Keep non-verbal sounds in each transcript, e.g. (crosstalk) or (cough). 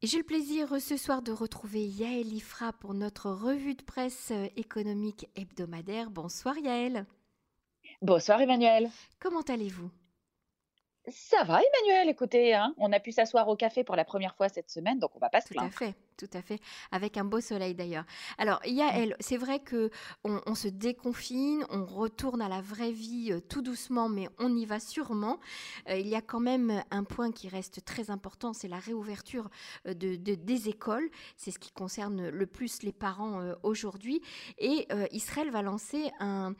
J'ai le plaisir euh, ce soir de retrouver Yaël Ifra pour notre revue de presse euh, économique hebdomadaire. Bonsoir Yaël. Bonsoir Emmanuel. Comment allez-vous? Ça va Emmanuel, écoutez, hein, on a pu s'asseoir au café pour la première fois cette semaine, donc on va pas se Tout à fait tout à fait, avec un beau soleil d'ailleurs. Alors, il y a elle, c'est vrai que on, se déconfine, on retourne à la vraie vie euh, tout doucement, mais on y va sûrement. Euh, il y a quand même un point qui reste très important, c'est la réouverture euh, de, des écoles. C'est ce qui concerne le plus les parents aujourd'hui. Et Israël va lancer un,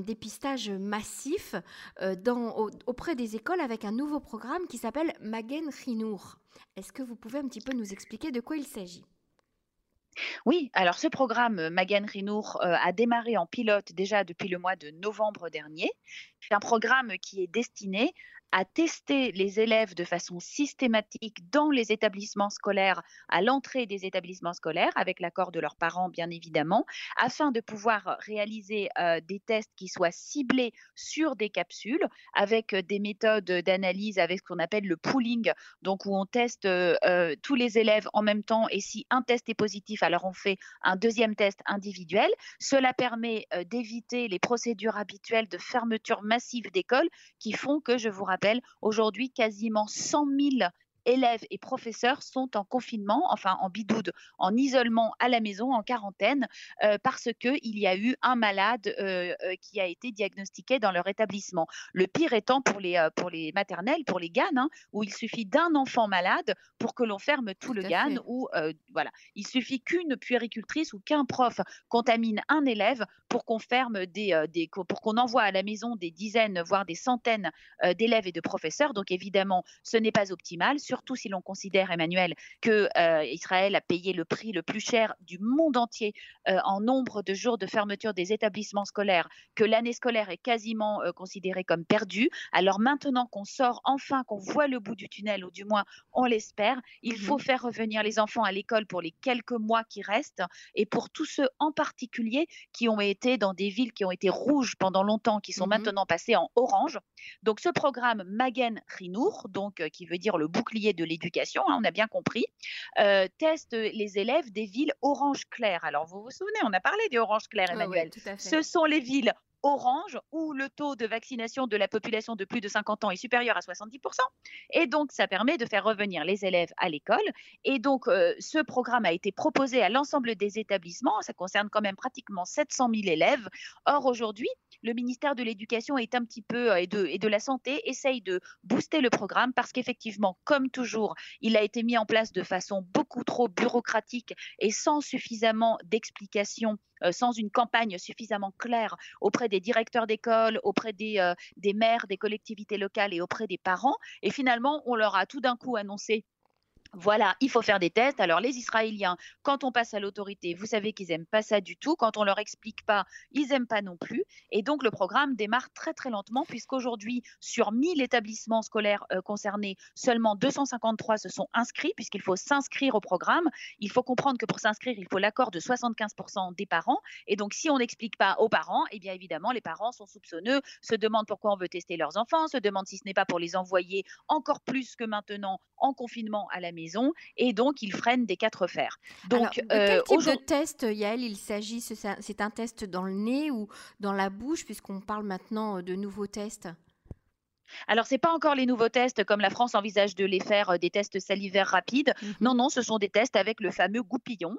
dépistage massif dans, auprès des écoles avec un nouveau programme qui s'appelle Magen Chinour. Est-ce que vous pouvez un petit peu nous expliquer de quoi il s'agit? Oui, alors ce programme euh, Magan Rinour euh, a démarré en pilote déjà depuis le mois de novembre dernier. C'est un programme qui est destiné à tester les élèves de façon systématique dans les établissements scolaires, à l'entrée des établissements scolaires, avec l'accord de leurs parents, bien évidemment, afin de pouvoir réaliser euh, des tests qui soient ciblés sur des capsules, avec des méthodes d'analyse, avec ce qu'on appelle le pooling, donc où on teste euh, euh, tous les élèves en même temps, et si un test est positif, alors on fait un deuxième test individuel. Cela permet d'éviter les procédures habituelles de fermeture massive d'écoles qui font que, je vous rappelle, aujourd'hui quasiment 100 000 élèves et professeurs sont en confinement, enfin en bidoude, en isolement à la maison, en quarantaine, euh, parce qu'il y a eu un malade euh, euh, qui a été diagnostiqué dans leur établissement. Le pire étant pour les, pour les maternelles, pour les GAN, hein, où il suffit d'un enfant malade pour que l'on ferme tout, le GAN, ou voilà, il suffit qu'une puéricultrice ou qu'un prof contamine un élève pour qu'on ferme des, des, pour qu'on envoie à la maison des dizaines, voire des centaines d'élèves et de professeurs. Donc évidemment, ce n'est pas optimal surtout si l'on considère, Emmanuel, que euh, Israël a payé le prix le plus cher du monde entier euh, en nombre de jours de fermeture des établissements scolaires, que l'année scolaire est quasiment euh, considérée comme perdue. Alors maintenant qu'on sort enfin, qu'on voit le bout du tunnel, ou du moins on l'espère, il faut mmh faire revenir les enfants à l'école pour les quelques mois qui restent et pour tous ceux en particulier qui ont été dans des villes qui ont été rouges pendant longtemps, qui sont mmh maintenant passées en orange. Donc ce programme Magen Rinour, donc qui veut dire le bouclier de l'éducation, hein, on a bien compris, euh, teste les élèves des villes orange clair. Alors, vous vous souvenez, on a parlé des orange clair, ah Emmanuel. Ce sont les villes orange où le taux de vaccination de la population de plus de 50 ans est supérieur à 70%. Et donc, ça permet de faire revenir les élèves à l'école. Et donc, euh, ce programme a été proposé à l'ensemble des établissements. Ça concerne quand même pratiquement 700 000 élèves. Or, aujourd'hui, le ministère de l'Éducation euh, et de, la Santé essaye de booster le programme parce qu'effectivement, comme toujours, il a été mis en place de façon beaucoup trop bureaucratique et sans suffisamment d'explications euh, sans une campagne suffisamment claire auprès des directeurs d'école, auprès euh, des maires, des collectivités locales et auprès des parents. Et finalement, on leur a tout d'un coup annoncé voilà, il faut faire des tests. Alors les Israéliens, quand on passe à l'autorité, vous savez qu'ils n'aiment pas ça du tout. Quand on leur explique pas, ils n'aiment pas non plus. Et donc le programme démarre très très lentement puisqu'aujourd'hui, sur 1000 établissements scolaires euh, concernés, seulement 253 se sont inscrits puisqu'il faut s'inscrire au programme. Il faut comprendre que pour s'inscrire, il faut l'accord de 75% des parents. Et donc si on n'explique pas aux parents, eh bien évidemment, les parents sont soupçonneux, se demandent pourquoi on veut tester leurs enfants, se demandent si ce n'est pas pour les envoyer encore plus que maintenant en confinement à la maison et donc ils freinent des quatre fers. Donc, de quel euh, type de test, Yael, il s'agit? C'est un test dans le nez ou dans la bouche, puisqu'on parle maintenant euh, de nouveaux tests? Alors, ce n'est pas encore les nouveaux tests comme la France envisage de les faire, euh, des tests salivaires rapides. Mmh non, non, ce sont des tests avec le fameux goupillon.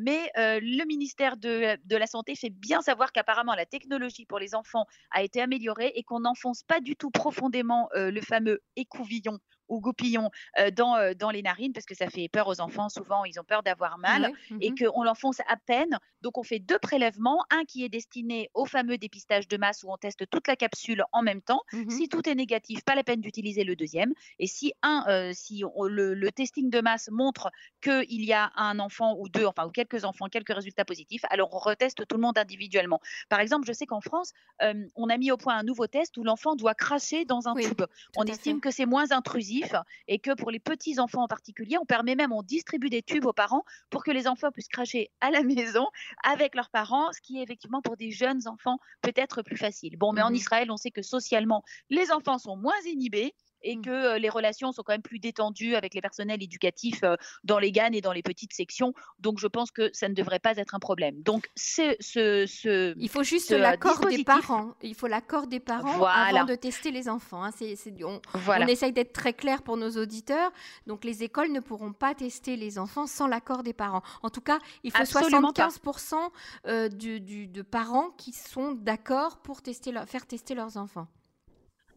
mais le ministère de, la Santé fait bien savoir qu'apparemment la technologie pour les enfants a été améliorée et qu'on n'enfonce pas du tout profondément le fameux écouvillon ou goupillon dans, dans les narines parce que ça fait peur aux enfants. Souvent, ils ont peur d'avoir mal et mmh qu'on l'enfonce à peine. Donc, on fait deux prélèvements. Un qui est destiné au fameux dépistage de masse où on teste toute la capsule en même temps. Mmh si tout est négatif, pas la peine d'utiliser le deuxième. Et si, un, euh, si le, testing de masse montre qu'il y a un enfant ou deux, enfin, ou quelques enfants, quelques résultats positifs, alors on reteste tout le monde individuellement. Par exemple, je sais qu'en France, on a mis au point un nouveau test où l'enfant doit cracher dans un tube. On estime que c'est moins intrusif et que pour les petits enfants en particulier, on permet même, on distribue des tubes aux parents pour que les enfants puissent cracher à la (laughs) maison avec leurs parents, ce qui est effectivement pour des jeunes enfants peut-être plus facile. Bon, mais en mmh Israël, on sait que socialement, les enfants sont moins inhibés et mmh. que les relations sont quand même plus détendues avec les personnels éducatifs dans les GAN et dans les petites sections. Donc je pense que ça ne devrait pas être un problème. Donc ce, ce, il faut juste l'accord des parents. Il faut l'accord des parents avant de tester les enfants. Hein. on, on essaye d'être très clair pour nos auditeurs. Donc les écoles ne pourront pas tester les enfants sans l'accord des parents. En tout cas, il faut 75% euh, de parents qui sont d'accord pour tester faire tester leurs enfants.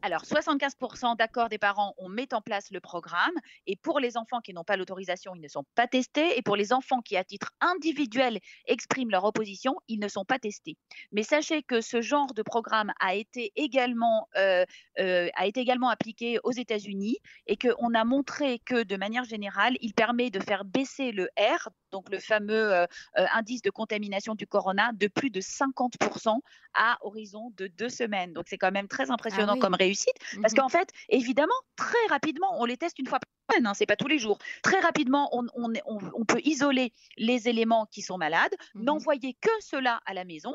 Alors, 75% d'accord des parents, on met en place le programme. Et pour les enfants qui n'ont pas l'autorisation, ils ne sont pas testés. Et pour les enfants qui, à titre individuel, expriment leur opposition, ils ne sont pas testés. Mais sachez que ce genre de programme a été également, euh, euh, a été également appliqué aux États-Unis et qu'on a montré que, de manière générale, il permet de faire baisser le R, donc le fameux euh, indice de contamination du corona, de plus de 50% à horizon de deux semaines. Donc, c'est quand même très impressionnant ah comme résultat réussite. Parce mmh qu'en fait, évidemment, très rapidement, on les teste une fois par semaine, hein, c'est pas tous les jours. Très rapidement, on, on, on, peut isoler les éléments qui sont malades, mmh n'envoyer que cela à la maison.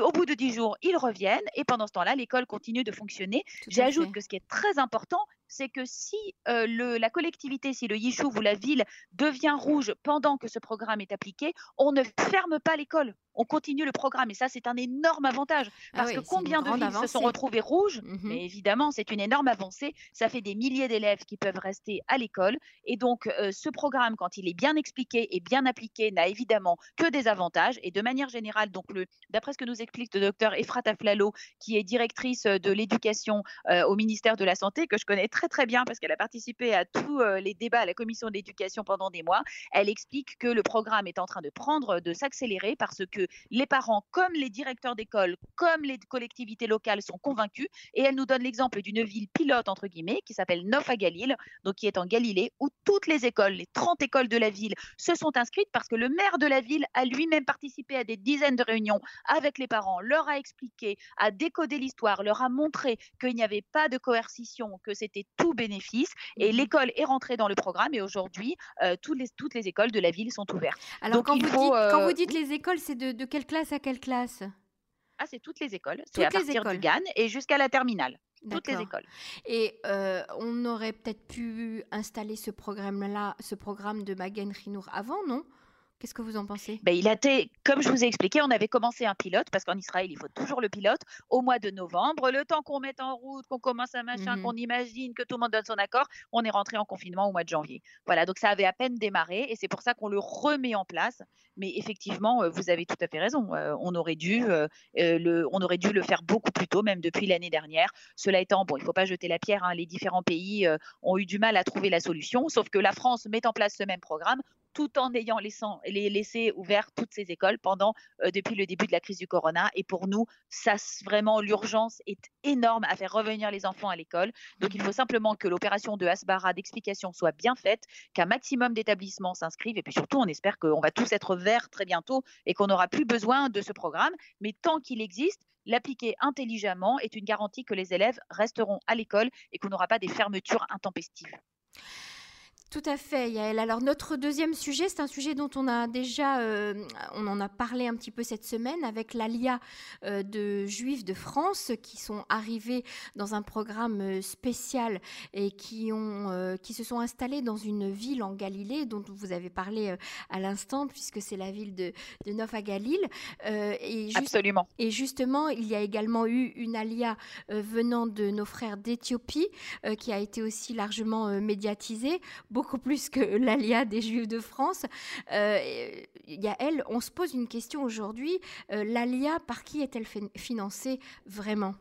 Au bout de 10 jours, ils reviennent et pendant ce temps-là, l'école continue de fonctionner. J'ajoute que ce qui est très important, c'est que si euh, le, la collectivité, si le Yishuv ou la ville devient rouge pendant que ce programme est appliqué, on ne ferme pas l'école. On continue le programme et ça, c'est un énorme avantage. Ah parce que combien de villes se sont retrouvées rouges? Mais évidemment, c'est une énorme avancée. Ça fait des milliers d'élèves qui peuvent rester à l'école. Et donc, euh, ce programme, quand il est bien expliqué et bien appliqué, n'a évidemment que des avantages. Et de manière générale, donc, d'après ce que nous explique le docteur Efrata Flalo, qui est directrice de l'éducation euh, au ministère de la Santé, que je connais très très bien parce qu'elle a participé à tous euh, les débats à la commission de l'éducation pendant des mois. Elle explique que le programme est en train de prendre, de s'accélérer parce que les parents, comme les directeurs d'école, comme les collectivités locales sont convaincus. Et elle nous donne l'exemple d'une ville pilote, entre guillemets, qui s'appelle Nof Galil, donc qui est en Galilée, où toutes les écoles, les 30 écoles de la ville, se sont inscrites parce que le maire de la ville a lui-même participé à des dizaines de réunions avec les parents, leur a expliqué, a décodé l'histoire, leur a montré qu'il n'y avait pas de coercition, que c'était tout bénéfice. Et mmh l'école est rentrée dans le programme et aujourd'hui, euh, toutes, les, toutes les écoles de la ville sont ouvertes. Alors, quand, vous dites, quand, vous dites, les écoles, c'est de, quelle classe à quelle classe? Ah, c'est toutes les écoles. C'est à partir du GAN et jusqu'à la terminale. Toutes les écoles. Et euh, on aurait peut-être pu installer ce programme-là, ce programme de Magen Rinour avant, non? Qu'est-ce que vous en pensez? Ben, il a été, Comme je vous ai expliqué, on avait commencé un pilote, parce qu'en Israël, il faut toujours le pilote, au mois de novembre. Le temps qu'on mette en route, qu'on commence un machin, mmh qu'on imagine, que tout le monde donne son accord, on est rentré en confinement au mois de janvier. Voilà, donc ça avait à peine démarré, et c'est pour ça qu'on le remet en place. Mais effectivement, euh, vous avez tout à fait raison. Euh, on, aurait dû, euh, le, on aurait dû le faire beaucoup plus tôt, même depuis l'année dernière. Cela étant, bon, il ne faut pas jeter la pierre. Hein, les différents pays ont eu du mal à trouver la solution, sauf que la France met en place ce même programme tout en ayant laissé, laissé ouvertes toutes ces écoles pendant euh, depuis le début de la crise du corona. Et pour nous, ça vraiment l'urgence est énorme à faire revenir les enfants à l'école. Donc il faut simplement que l'opération de Asbara d'explication soit bien faite, qu'un maximum d'établissements s'inscrivent et puis surtout on espère qu'on va tous être verts très bientôt et qu'on n'aura plus besoin de ce programme. Mais tant qu'il existe, l'appliquer intelligemment est une garantie que les élèves resteront à l'école et qu'on n'aura pas des fermetures intempestives. Tout à fait, Yael. Alors notre deuxième sujet, c'est un sujet dont on a déjà, euh, on en a parlé un petit peu cette semaine avec l'ALIA euh, de Juifs de France qui sont arrivés dans un programme euh, spécial et qui ont, qui se sont installés dans une ville en Galilée dont vous avez parlé à l'instant puisque c'est la ville de, de Neuf à Galil. et Absolument. Et justement, il y a également eu une ALIA venant de nos frères d'Éthiopie qui a été aussi largement médiatisée beaucoup plus que (laughs) l'ALIA des Juifs de France. Euh, il y a elle, on se pose une question aujourd'hui. Euh, L'ALIA, par qui est-elle financée vraiment?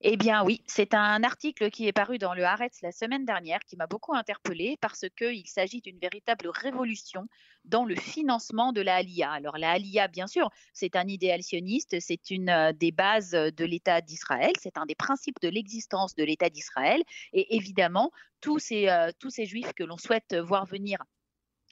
Eh bien oui, c'est un article qui est paru dans le Haaretz la semaine dernière qui m'a beaucoup interpellée parce qu'il s'agit d'une véritable révolution dans le financement de la Aliyah. Alors la Aliyah, bien sûr, c'est un idéal sioniste, c'est une euh, des bases de l'État d'Israël, c'est un des principes de l'existence de l'État d'Israël et évidemment tous ces, euh, tous ces juifs que l'on souhaite voir venir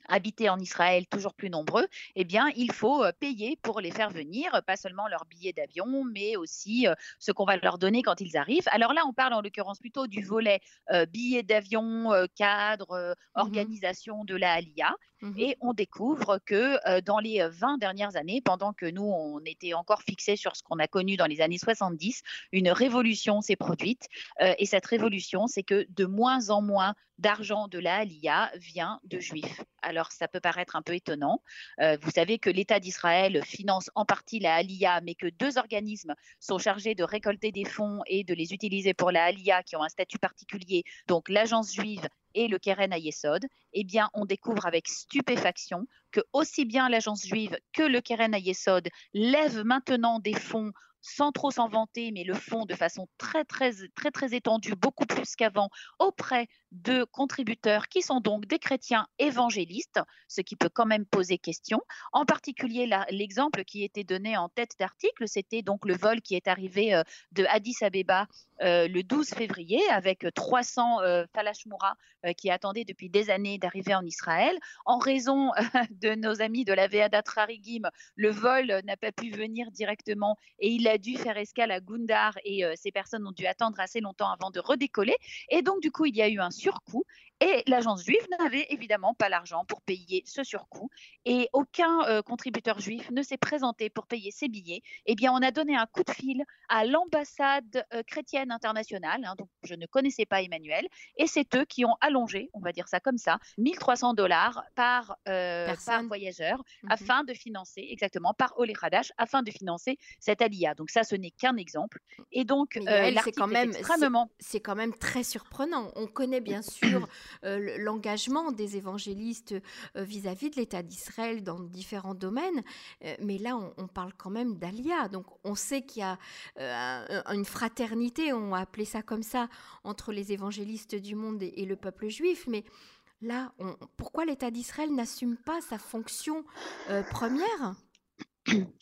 habiter en Israël toujours plus nombreux, eh bien, il faut euh, payer pour les faire venir, pas seulement leurs billets d'avion, mais aussi euh, ce qu'on va leur donner quand ils arrivent. Alors là, on parle en l'occurrence plutôt du volet euh, billets d'avion, cadre, mmh organisation de la Aliyah. Mmh et on découvre que dans les 20 dernières années, pendant que nous, on était encore fixés sur ce qu'on a connu dans les années 70, une révolution s'est produite. et cette révolution, c'est que de moins en moins d'argent de la Aliyah vient de juifs. Alors ça peut paraître un peu étonnant. vous savez que l'État d'Israël finance en partie la Aliyah, mais que deux organismes sont chargés de récolter des fonds et de les utiliser pour la Aliyah qui ont un statut particulier, donc l'agence juive et le Keren Ayesod, eh bien, on découvre avec stupéfaction que aussi bien l'agence juive que le Keren Ayesod lèvent maintenant des fonds sans trop s'en vanter, mais le font de façon très, très, très, très étendue, beaucoup plus qu'avant, auprès de contributeurs qui sont donc des chrétiens évangélistes, ce qui peut quand même poser question. En particulier, l'exemple qui était donné en tête d'article, c'était donc le vol qui est arrivé euh, de Addis Abeba euh, le 12 février avec 300 euh, Falashmoura qui attendaient depuis des années d'arriver en Israël. En raison de nos amis de la Veada Trarigim, le vol n'a pas pu venir directement et il a dû faire escale à Gundar et ces personnes ont dû attendre assez longtemps avant de redécoller. Et donc, du coup, il y a eu un surcoût. Et l'agence juive n'avait évidemment pas l'argent pour payer ce surcoût. Et aucun euh, contributeur juif ne s'est présenté pour payer ses billets. Eh bien, on a donné un coup de fil à l'ambassade euh, chrétienne internationale. Hein, donc, je ne connaissais pas Emmanuel. Et c'est eux qui ont allongé, on va dire ça comme ça, 1300 dollars par, euh, par voyageur mmh afin de financer, exactement, par Olé Hadash, afin de financer cette alia. Donc, ça, ce n'est qu'un exemple. Et donc, c'est quand même extrêmement. C'est quand même très surprenant. On connaît bien sûr (clears throat) l'engagement des évangélistes euh, vis-à-vis de l'État d'Israël dans différents domaines, euh, mais là on, parle quand même d'Alia, donc on sait qu'il y a une fraternité, on va appeler ça comme ça, entre les évangélistes du monde et, le peuple juif, mais là, pourquoi l'État d'Israël n'assume pas sa fonction première?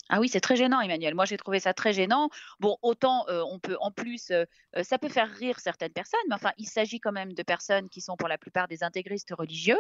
Ah oui, c'est très gênant, Emmanuel. Moi, j'ai trouvé ça très gênant. Bon, autant euh, on peut, en plus, euh, euh, ça peut faire rire certaines personnes, mais enfin, il s'agit quand même de personnes qui sont pour la plupart des intégristes religieux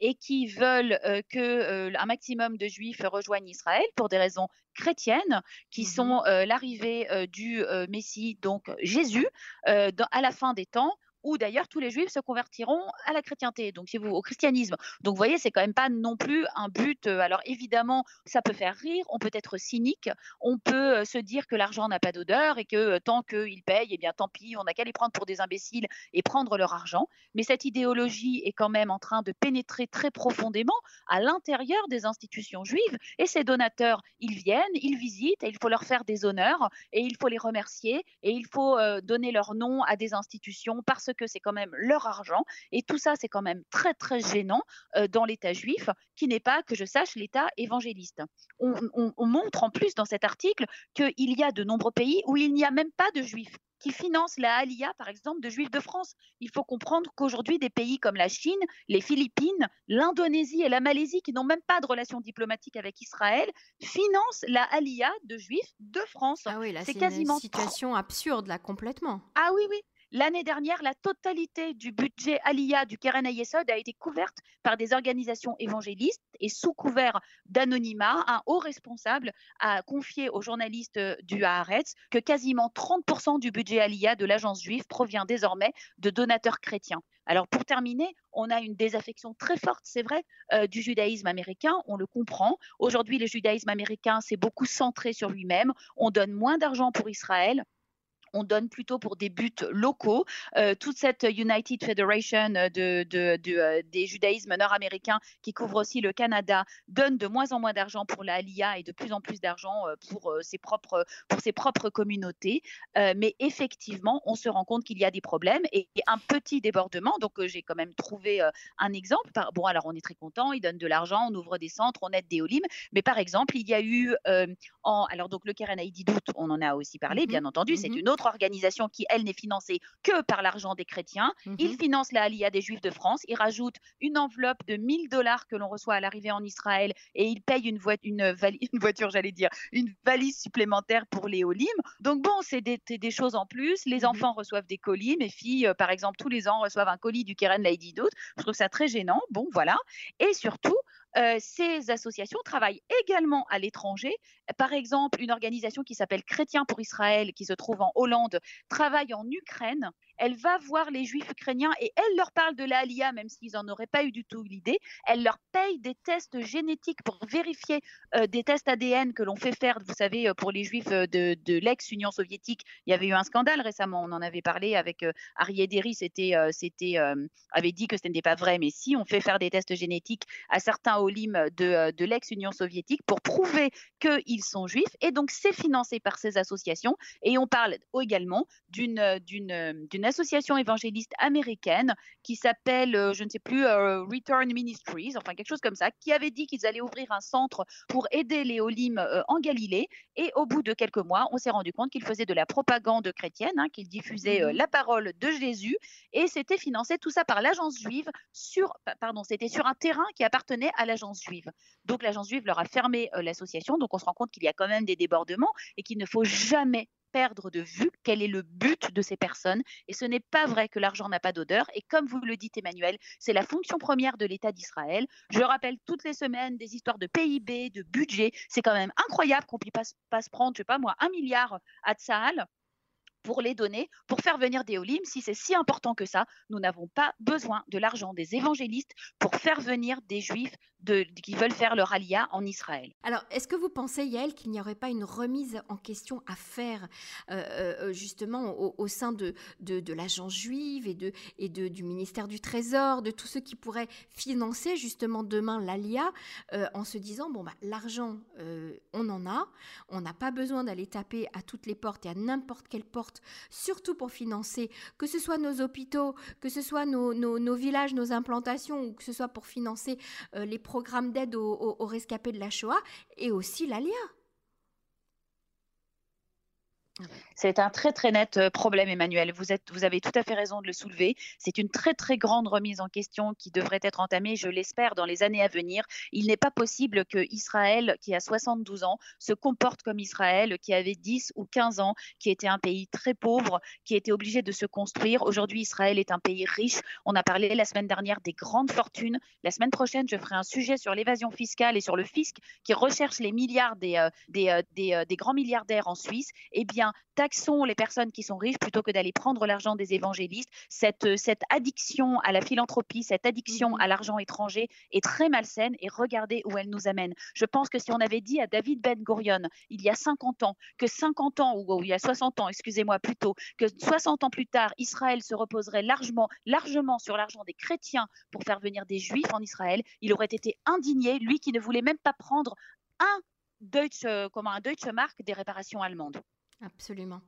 et qui veulent que un maximum de juifs rejoignent Israël pour des raisons chrétiennes, qui mmh sont l'arrivée du Messie, donc Jésus, à la fin des temps où d'ailleurs tous les juifs se convertiront à la chrétienté, donc si vous au christianisme. Donc vous voyez, c'est quand même pas non plus un but. Euh, alors évidemment, ça peut faire rire, on peut être cynique, on peut euh, se dire que l'argent n'a pas d'odeur et que euh, tant qu'ils payent, eh bien tant pis, on n'a qu'à les prendre pour des imbéciles et prendre leur argent. Mais cette idéologie est quand même en train de pénétrer très profondément à l'intérieur des institutions juives et ces donateurs, ils viennent, ils visitent et il faut leur faire des honneurs et il faut les remercier et il faut donner leur nom à des institutions parce que c'est quand même leur argent. Et tout ça, c'est quand même très, très gênant euh, dans l'État juif, qui n'est pas, que je sache, l'État évangéliste. On, montre en plus dans cet article qu'il y a de nombreux pays où il n'y a même pas de juifs qui financent la Aliyah, par exemple, de Juifs de France. Il faut comprendre qu'aujourd'hui, des pays comme la Chine, les Philippines, l'Indonésie et la Malaisie, qui n'ont même pas de relations diplomatiques avec Israël, financent la Aliyah de Juifs de France. Ah oui, c'est quasiment une situation absurde, là, complètement. Ah oui, oui. L'année dernière, la totalité du budget Aliyah du Keren Ayesod a été couverte par des organisations évangélistes et sous couvert d'anonymat, un haut responsable a confié aux journalistes du Haaretz que quasiment 30% du budget Aliyah de l'agence juive provient désormais de donateurs chrétiens. Alors pour terminer, on a une désaffection très forte, c'est vrai, euh, du judaïsme américain, on le comprend. Aujourd'hui, le judaïsme américain s'est beaucoup centré sur lui-même, on donne moins d'argent pour Israël, on donne plutôt pour des buts locaux. Euh, toute cette United Federation de, euh, des judaïsmes nord-américains qui couvre aussi le Canada donne de moins en moins d'argent pour la et de plus en plus d'argent euh, pour, ses propres, pour ses propres communautés. mais effectivement, on se rend compte qu'il y a des problèmes et, un petit débordement. Donc, j'ai quand même trouvé un exemple. Bon, alors on est très content, ils donnent de l'argent, on ouvre des centres, on aide des Olim. Mais par exemple, il y a eu, en, alors donc le Keren Haïdidout, on en a aussi parlé, mmh bien entendu, c'est mmh une autre organisation qui, elle, n'est financée que par l'argent des chrétiens. Mmh il finance la Aliyah des Juifs de France. Il rajoute une enveloppe de 1000 dollars que l'on reçoit à l'arrivée en Israël et il paye une, une, (laughs) une voiture, j'allais dire, une valise supplémentaire pour les Olim. Donc bon, c'est des, des, choses en plus. Les mmh enfants reçoivent des colis. Mes filles, euh, par exemple, tous les ans reçoivent un colis du Keren Lady Dout. Je trouve ça très gênant. Bon, voilà. Et surtout, euh, ces associations travaillent également à l'étranger par exemple, une organisation qui s'appelle Chrétiens pour Israël, qui se trouve en Hollande, travaille en Ukraine elle va voir les juifs ukrainiens et elle leur parle de l'Alia, même s'ils n'en auraient pas eu du tout l'idée. Elle leur paye des tests génétiques pour vérifier euh, des tests ADN que l'on fait faire, vous savez, euh, pour les juifs euh, de, l'ex-Union soviétique. Il y avait eu un scandale récemment, on en avait parlé avec euh, Ari Ederi, c'était, c'était, avait dit que ce n'était pas vrai, mais si on fait faire des tests génétiques à certains Olim de, de l'ex-Union soviétique pour prouver qu'ils sont juifs, et donc c'est financé par ces associations. Et on parle également d'une, d'une, d'une association évangéliste américaine qui s'appelle, euh, je ne sais plus, euh, Return Ministries, enfin quelque chose comme ça, qui avait dit qu'ils allaient ouvrir un centre pour aider les Olim euh, en Galilée. Et au bout de quelques mois, on s'est rendu compte qu'ils faisaient de la propagande chrétienne, hein, qu'ils diffusaient mmh la parole de Jésus, et c'était financé tout ça par l'agence juive sur, pardon, c'était sur un terrain qui appartenait à l'agence juive. Donc l'agence juive leur a fermé l'association. Donc on se rend compte qu'il y a quand même des débordements et qu'il ne faut jamais perdre de vue quel est le but de ces personnes. Et ce n'est pas vrai que l'argent n'a pas d'odeur. Et comme vous le dites, Emmanuel, c'est la fonction première de l'État d'Israël. Je rappelle toutes les semaines des histoires de PIB, de budget. C'est quand même incroyable qu'on puisse pas, se prendre, je sais pas moi, un milliard à Tsahal pour les donner, pour faire venir des Olim. Si c'est si important que ça, nous n'avons pas besoin de l'argent des évangélistes pour faire venir des Juifs qui veulent faire leur alia en Israël. Alors, est-ce que vous pensez, Yael, qu'il n'y aurait pas une remise en question à faire euh, euh, justement au, sein de, de, l'agence juive et, de, et de, du ministère du Trésor, de tous ceux qui pourraient financer justement demain l'alia euh, en se disant, bon, bah, l'argent, on en a, on n'a pas besoin d'aller taper à toutes les portes et à n'importe quelle porte surtout pour financer, que ce soit nos hôpitaux, que ce soit nos, villages, nos implantations, ou que ce soit pour financer euh, les programmes d'aide aux, aux rescapés de la Shoah, et aussi l'ALIA. C'est un très très net euh, problème, Emmanuel. Vous, avez tout à fait raison de le soulever. C'est une très très grande remise en question qui devrait être entamée, je l'espère, dans les années à venir. Il n'est pas possible que Israël, qui a 72 ans, se comporte comme Israël, qui avait 10 ou 15 ans, qui était un pays très pauvre, qui était obligé de se construire. Aujourd'hui, Israël est un pays riche. On a parlé la semaine dernière des grandes fortunes. La semaine prochaine, je ferai un sujet sur l'évasion fiscale et sur le fisc qui recherche les milliards des, euh, euh, des grands milliardaires en Suisse. Eh bien, taxons les personnes qui sont riches plutôt que d'aller prendre l'argent des évangélistes. Cette, euh, cette addiction à la philanthropie, cette addiction mhm. à l'argent étranger est très malsaine et regardez où elle nous amène. Je pense que si on avait dit à David Ben Gurion il y a 50 ans que 50 ans ou, il y a 60 ans, excusez-moi plutôt, que 60 ans plus tard, Israël se reposerait largement, largement sur l'argent des chrétiens pour faire venir des juifs en Israël, il aurait été indigné, lui qui ne voulait même pas prendre un Deutsche, comment un Deutsche Mark des réparations allemandes. Absolument.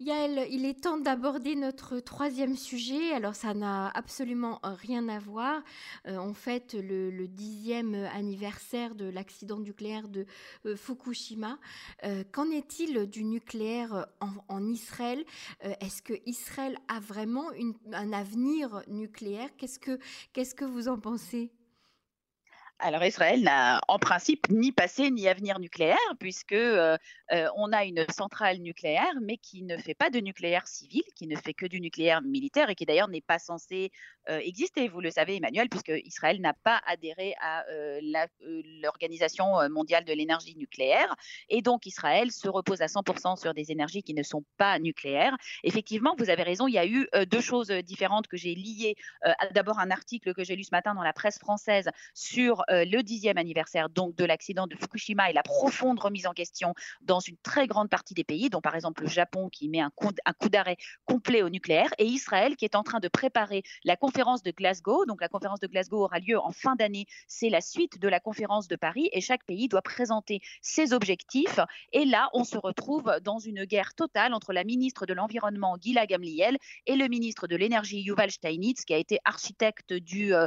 Yael, il est temps d'aborder notre troisième sujet. Alors, ça n'a absolument rien à voir. Euh, on fête le, dixième anniversaire de l'accident nucléaire de euh, Fukushima. Euh, qu'en est-il du nucléaire en, Israël? Est-ce que Israël a vraiment un avenir nucléaire? Qu'est-ce que Qu'est-ce que vous en pensez? Alors Israël n'a en principe ni passé ni avenir nucléaire puisque euh, euh, on a une centrale nucléaire mais qui ne fait pas de nucléaire civil, qui ne fait que du nucléaire militaire et qui d'ailleurs n'est pas censé euh, exister. Vous le savez Emmanuel puisque Israël n'a pas adhéré à l'organisation mondiale de l'énergie nucléaire et donc Israël se repose à 100% sur des énergies qui ne sont pas nucléaires. Effectivement, vous avez raison, il y a eu deux choses différentes que j'ai liées. D'abord un article que j'ai lu ce matin dans la presse française sur euh, le dixième anniversaire donc de l'accident de Fukushima et la profonde remise en question dans une très grande partie des pays, dont par exemple le Japon qui met un coup, d'arrêt complet au nucléaire, et Israël qui est en train de préparer la conférence de Glasgow. Donc la conférence de Glasgow aura lieu en fin d'année. C'est la suite de la conférence de Paris et chaque pays doit présenter ses objectifs. Et là, on se retrouve dans une guerre totale entre la ministre de l'Environnement Gila Gamliel et le ministre de l'Énergie Yuval Steinitz, qui a été architecte du euh,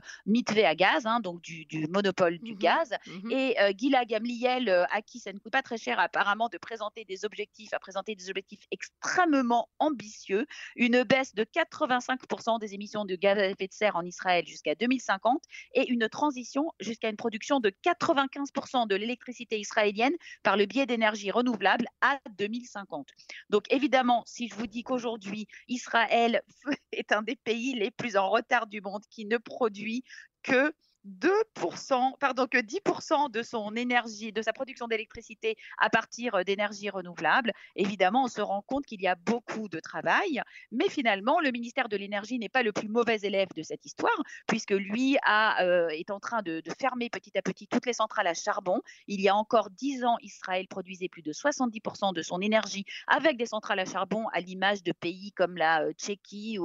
à gaz, hein, donc du, du monopole du mmh gaz. Mmh et euh, Gila Gamliel, euh, à qui ça ne coûte pas très cher apparemment de présenter des objectifs, à présenter des objectifs extrêmement ambitieux, une baisse de 85% des émissions de gaz à effet de serre en Israël jusqu'à 2050 et une transition jusqu'à une production de 95% de l'électricité israélienne par le biais d'énergie renouvelable à 2050. Donc évidemment, si je vous dis qu'aujourd'hui, Israël (laughs) est un des pays les plus en retard du monde qui ne produit que 2%, pardon, que 10% de son énergie, de sa production d'électricité à partir euh, d'énergie renouvelable. Évidemment, on se rend compte qu'il y a beaucoup de travail, mais finalement, le ministère de l'énergie n'est pas le plus mauvais élève de cette histoire, puisque lui a, euh, est en train de, fermer petit à petit toutes les centrales à charbon. Il y a encore 10 ans, Israël produisait plus de 70% de son énergie avec des centrales à charbon, à l'image de pays comme la euh, Tchéquie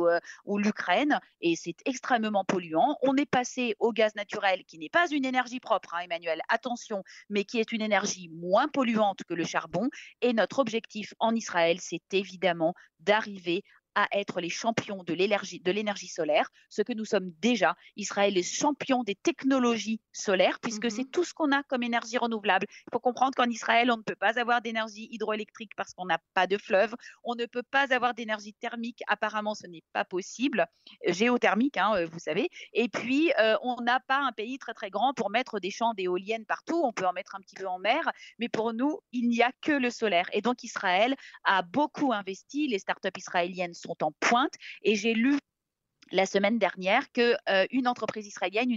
ou l'Ukraine, et c'est extrêmement polluant. On est passé au gaz naturel qui n'est pas une énergie propre, hein, Emmanuel, attention, mais qui est une énergie moins polluante que le charbon. Et notre objectif en Israël, c'est évidemment d'arriver à être les champions de l'énergie solaire, ce que nous sommes déjà. Israël est champion des technologies solaires, puisque mmh c'est tout ce qu'on a comme énergie renouvelable. Il faut comprendre qu'en Israël, on ne peut pas avoir d'énergie hydroélectrique parce qu'on n'a pas de fleuve. On ne peut pas avoir d'énergie thermique. Apparemment, ce n'est pas possible. Géothermique, hein, euh, vous savez. Et puis, euh, on n'a pas un pays très, très grand pour mettre des champs d'éoliennes partout. On peut en mettre un petit peu en mer. Mais pour nous, il n'y a que le solaire. Et donc, Israël a beaucoup investi. Les startups israéliennes sont en pointe. Et j'ai lu la semaine dernière que euh, une entreprise israélienne,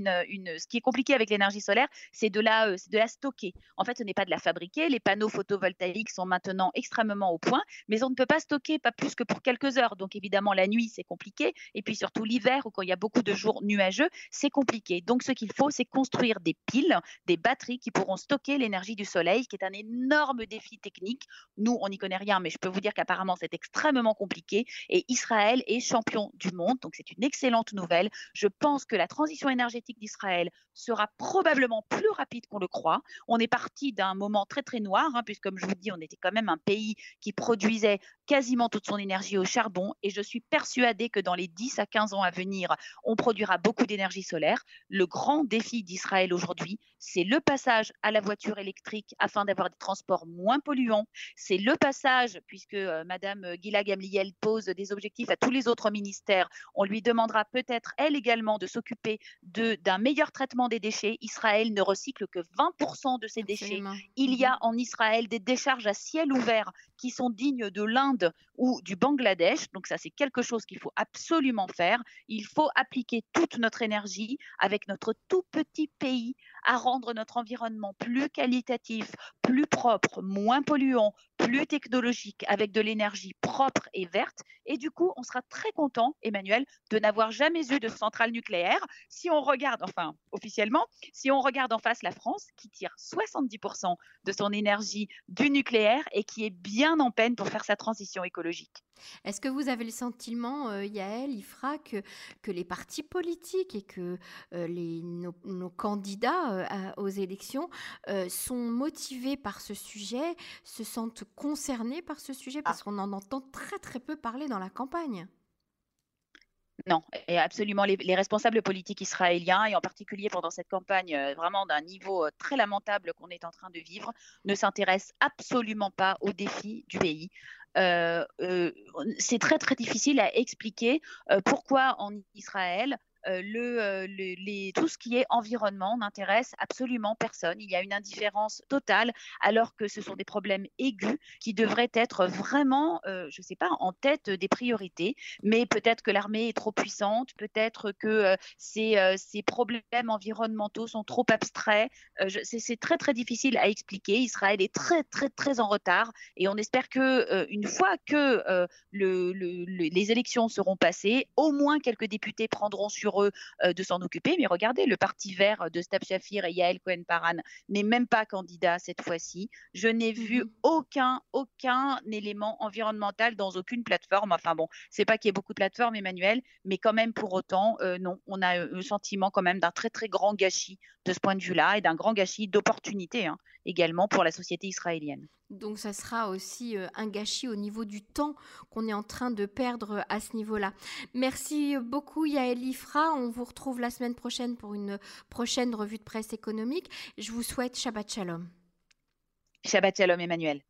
ce qui est compliqué avec l'énergie solaire, c'est de la, euh, de la stocker. En fait, ce n'est pas de la fabriquer. Les panneaux photovoltaïques sont maintenant extrêmement au point, mais on ne peut pas stocker pas plus que pour quelques heures. Donc évidemment, la nuit c'est compliqué, et puis surtout l'hiver ou quand il y a beaucoup de jours nuageux, c'est compliqué. Donc ce qu'il faut, c'est construire des piles, des batteries qui pourront stocker l'énergie du soleil, qui est un énorme défi technique. Nous, on n'y connaît rien, mais je peux vous dire qu'apparemment c'est extrêmement compliqué. Et Israël est champion du monde, donc c'est une excellente nouvelle. Je pense que la transition énergétique d'Israël sera probablement plus rapide qu'on le croit. On est parti d'un moment très très noir, hein, puisque comme je vous dis, on était quand même un pays qui produisait quasiment toute son énergie au charbon, et je suis persuadée que dans les 10 à 15 ans à venir, on produira beaucoup d'énergie solaire. Le grand défi d'Israël aujourd'hui, c'est le passage à la voiture électrique afin d'avoir des transports moins polluants. C'est le passage, puisque euh, Madame Gila Gamliel pose des objectifs à tous les autres ministères, on lui demandera peut-être elle également de s'occuper d'un meilleur traitement des déchets. Israël ne recycle que 20% de ses déchets. Il y a en Israël des décharges à ciel ouvert qui sont dignes de l'Inde ou du Bangladesh. Donc ça, c'est quelque chose qu'il faut absolument faire. Il faut appliquer toute notre énergie avec notre tout petit pays à rendre notre environnement plus qualitatif, plus propre, moins polluant, plus technologique, avec de l'énergie propre et verte. Et du coup, on sera très content, Emmanuel, de n'avoir jamais eu de centrale nucléaire. Si on regarde, enfin officiellement, si on regarde en face la France, qui tire 70% de son énergie du nucléaire et qui est bien en peine pour faire sa transition écologique. Est-ce que vous avez le sentiment, euh, Yael, Ifra, que, que les partis politiques et que euh, les, nos, candidats euh, aux élections sont motivés par ce sujet, se sentent concernés par ce sujet? Parce ah. qu'on en entend très très peu parler dans la campagne. Non, et absolument. Les, les, responsables politiques israéliens, et en particulier pendant cette campagne vraiment d'un niveau très lamentable qu'on est en train de vivre, ne s'intéressent absolument pas aux défis du pays. Euh, euh, c'est très très difficile à expliquer euh, pourquoi en Israël euh, euh, tout ce qui est environnement n'intéresse absolument personne. Il y a une indifférence totale alors que ce sont des problèmes aigus qui devraient être vraiment, euh, je ne sais pas, en tête des priorités. Mais peut-être que l'armée est trop puissante, peut-être que ces, ces, problèmes environnementaux sont trop abstraits. c'est très très difficile à expliquer. Israël est très très très en retard et on espère que une fois que le, les élections seront passées, au moins quelques députés prendront sur eux euh, de s'en occuper. Mais regardez, le parti vert de Stab Shafir et Yael Cohen-Paran n'est même pas candidat cette fois-ci. Je n'ai vu mhm. aucun, aucun élément environnemental dans aucune plateforme. Enfin bon, c'est pas qu'il y ait beaucoup de plateformes, Emmanuel, mais quand même pour autant, euh, non, on a le sentiment quand même d'un très très grand gâchis de ce point de vue-là et d'un grand gâchis d'opportunités hein, également pour la société israélienne. Donc ça sera aussi euh, un gâchis au niveau du temps qu'on est en train de perdre à ce niveau-là. Merci beaucoup Yael Ifra. On vous retrouve la semaine prochaine pour une prochaine revue de presse économique. Je vous souhaite Shabbat Shalom. Shabbat Shalom Emmanuel.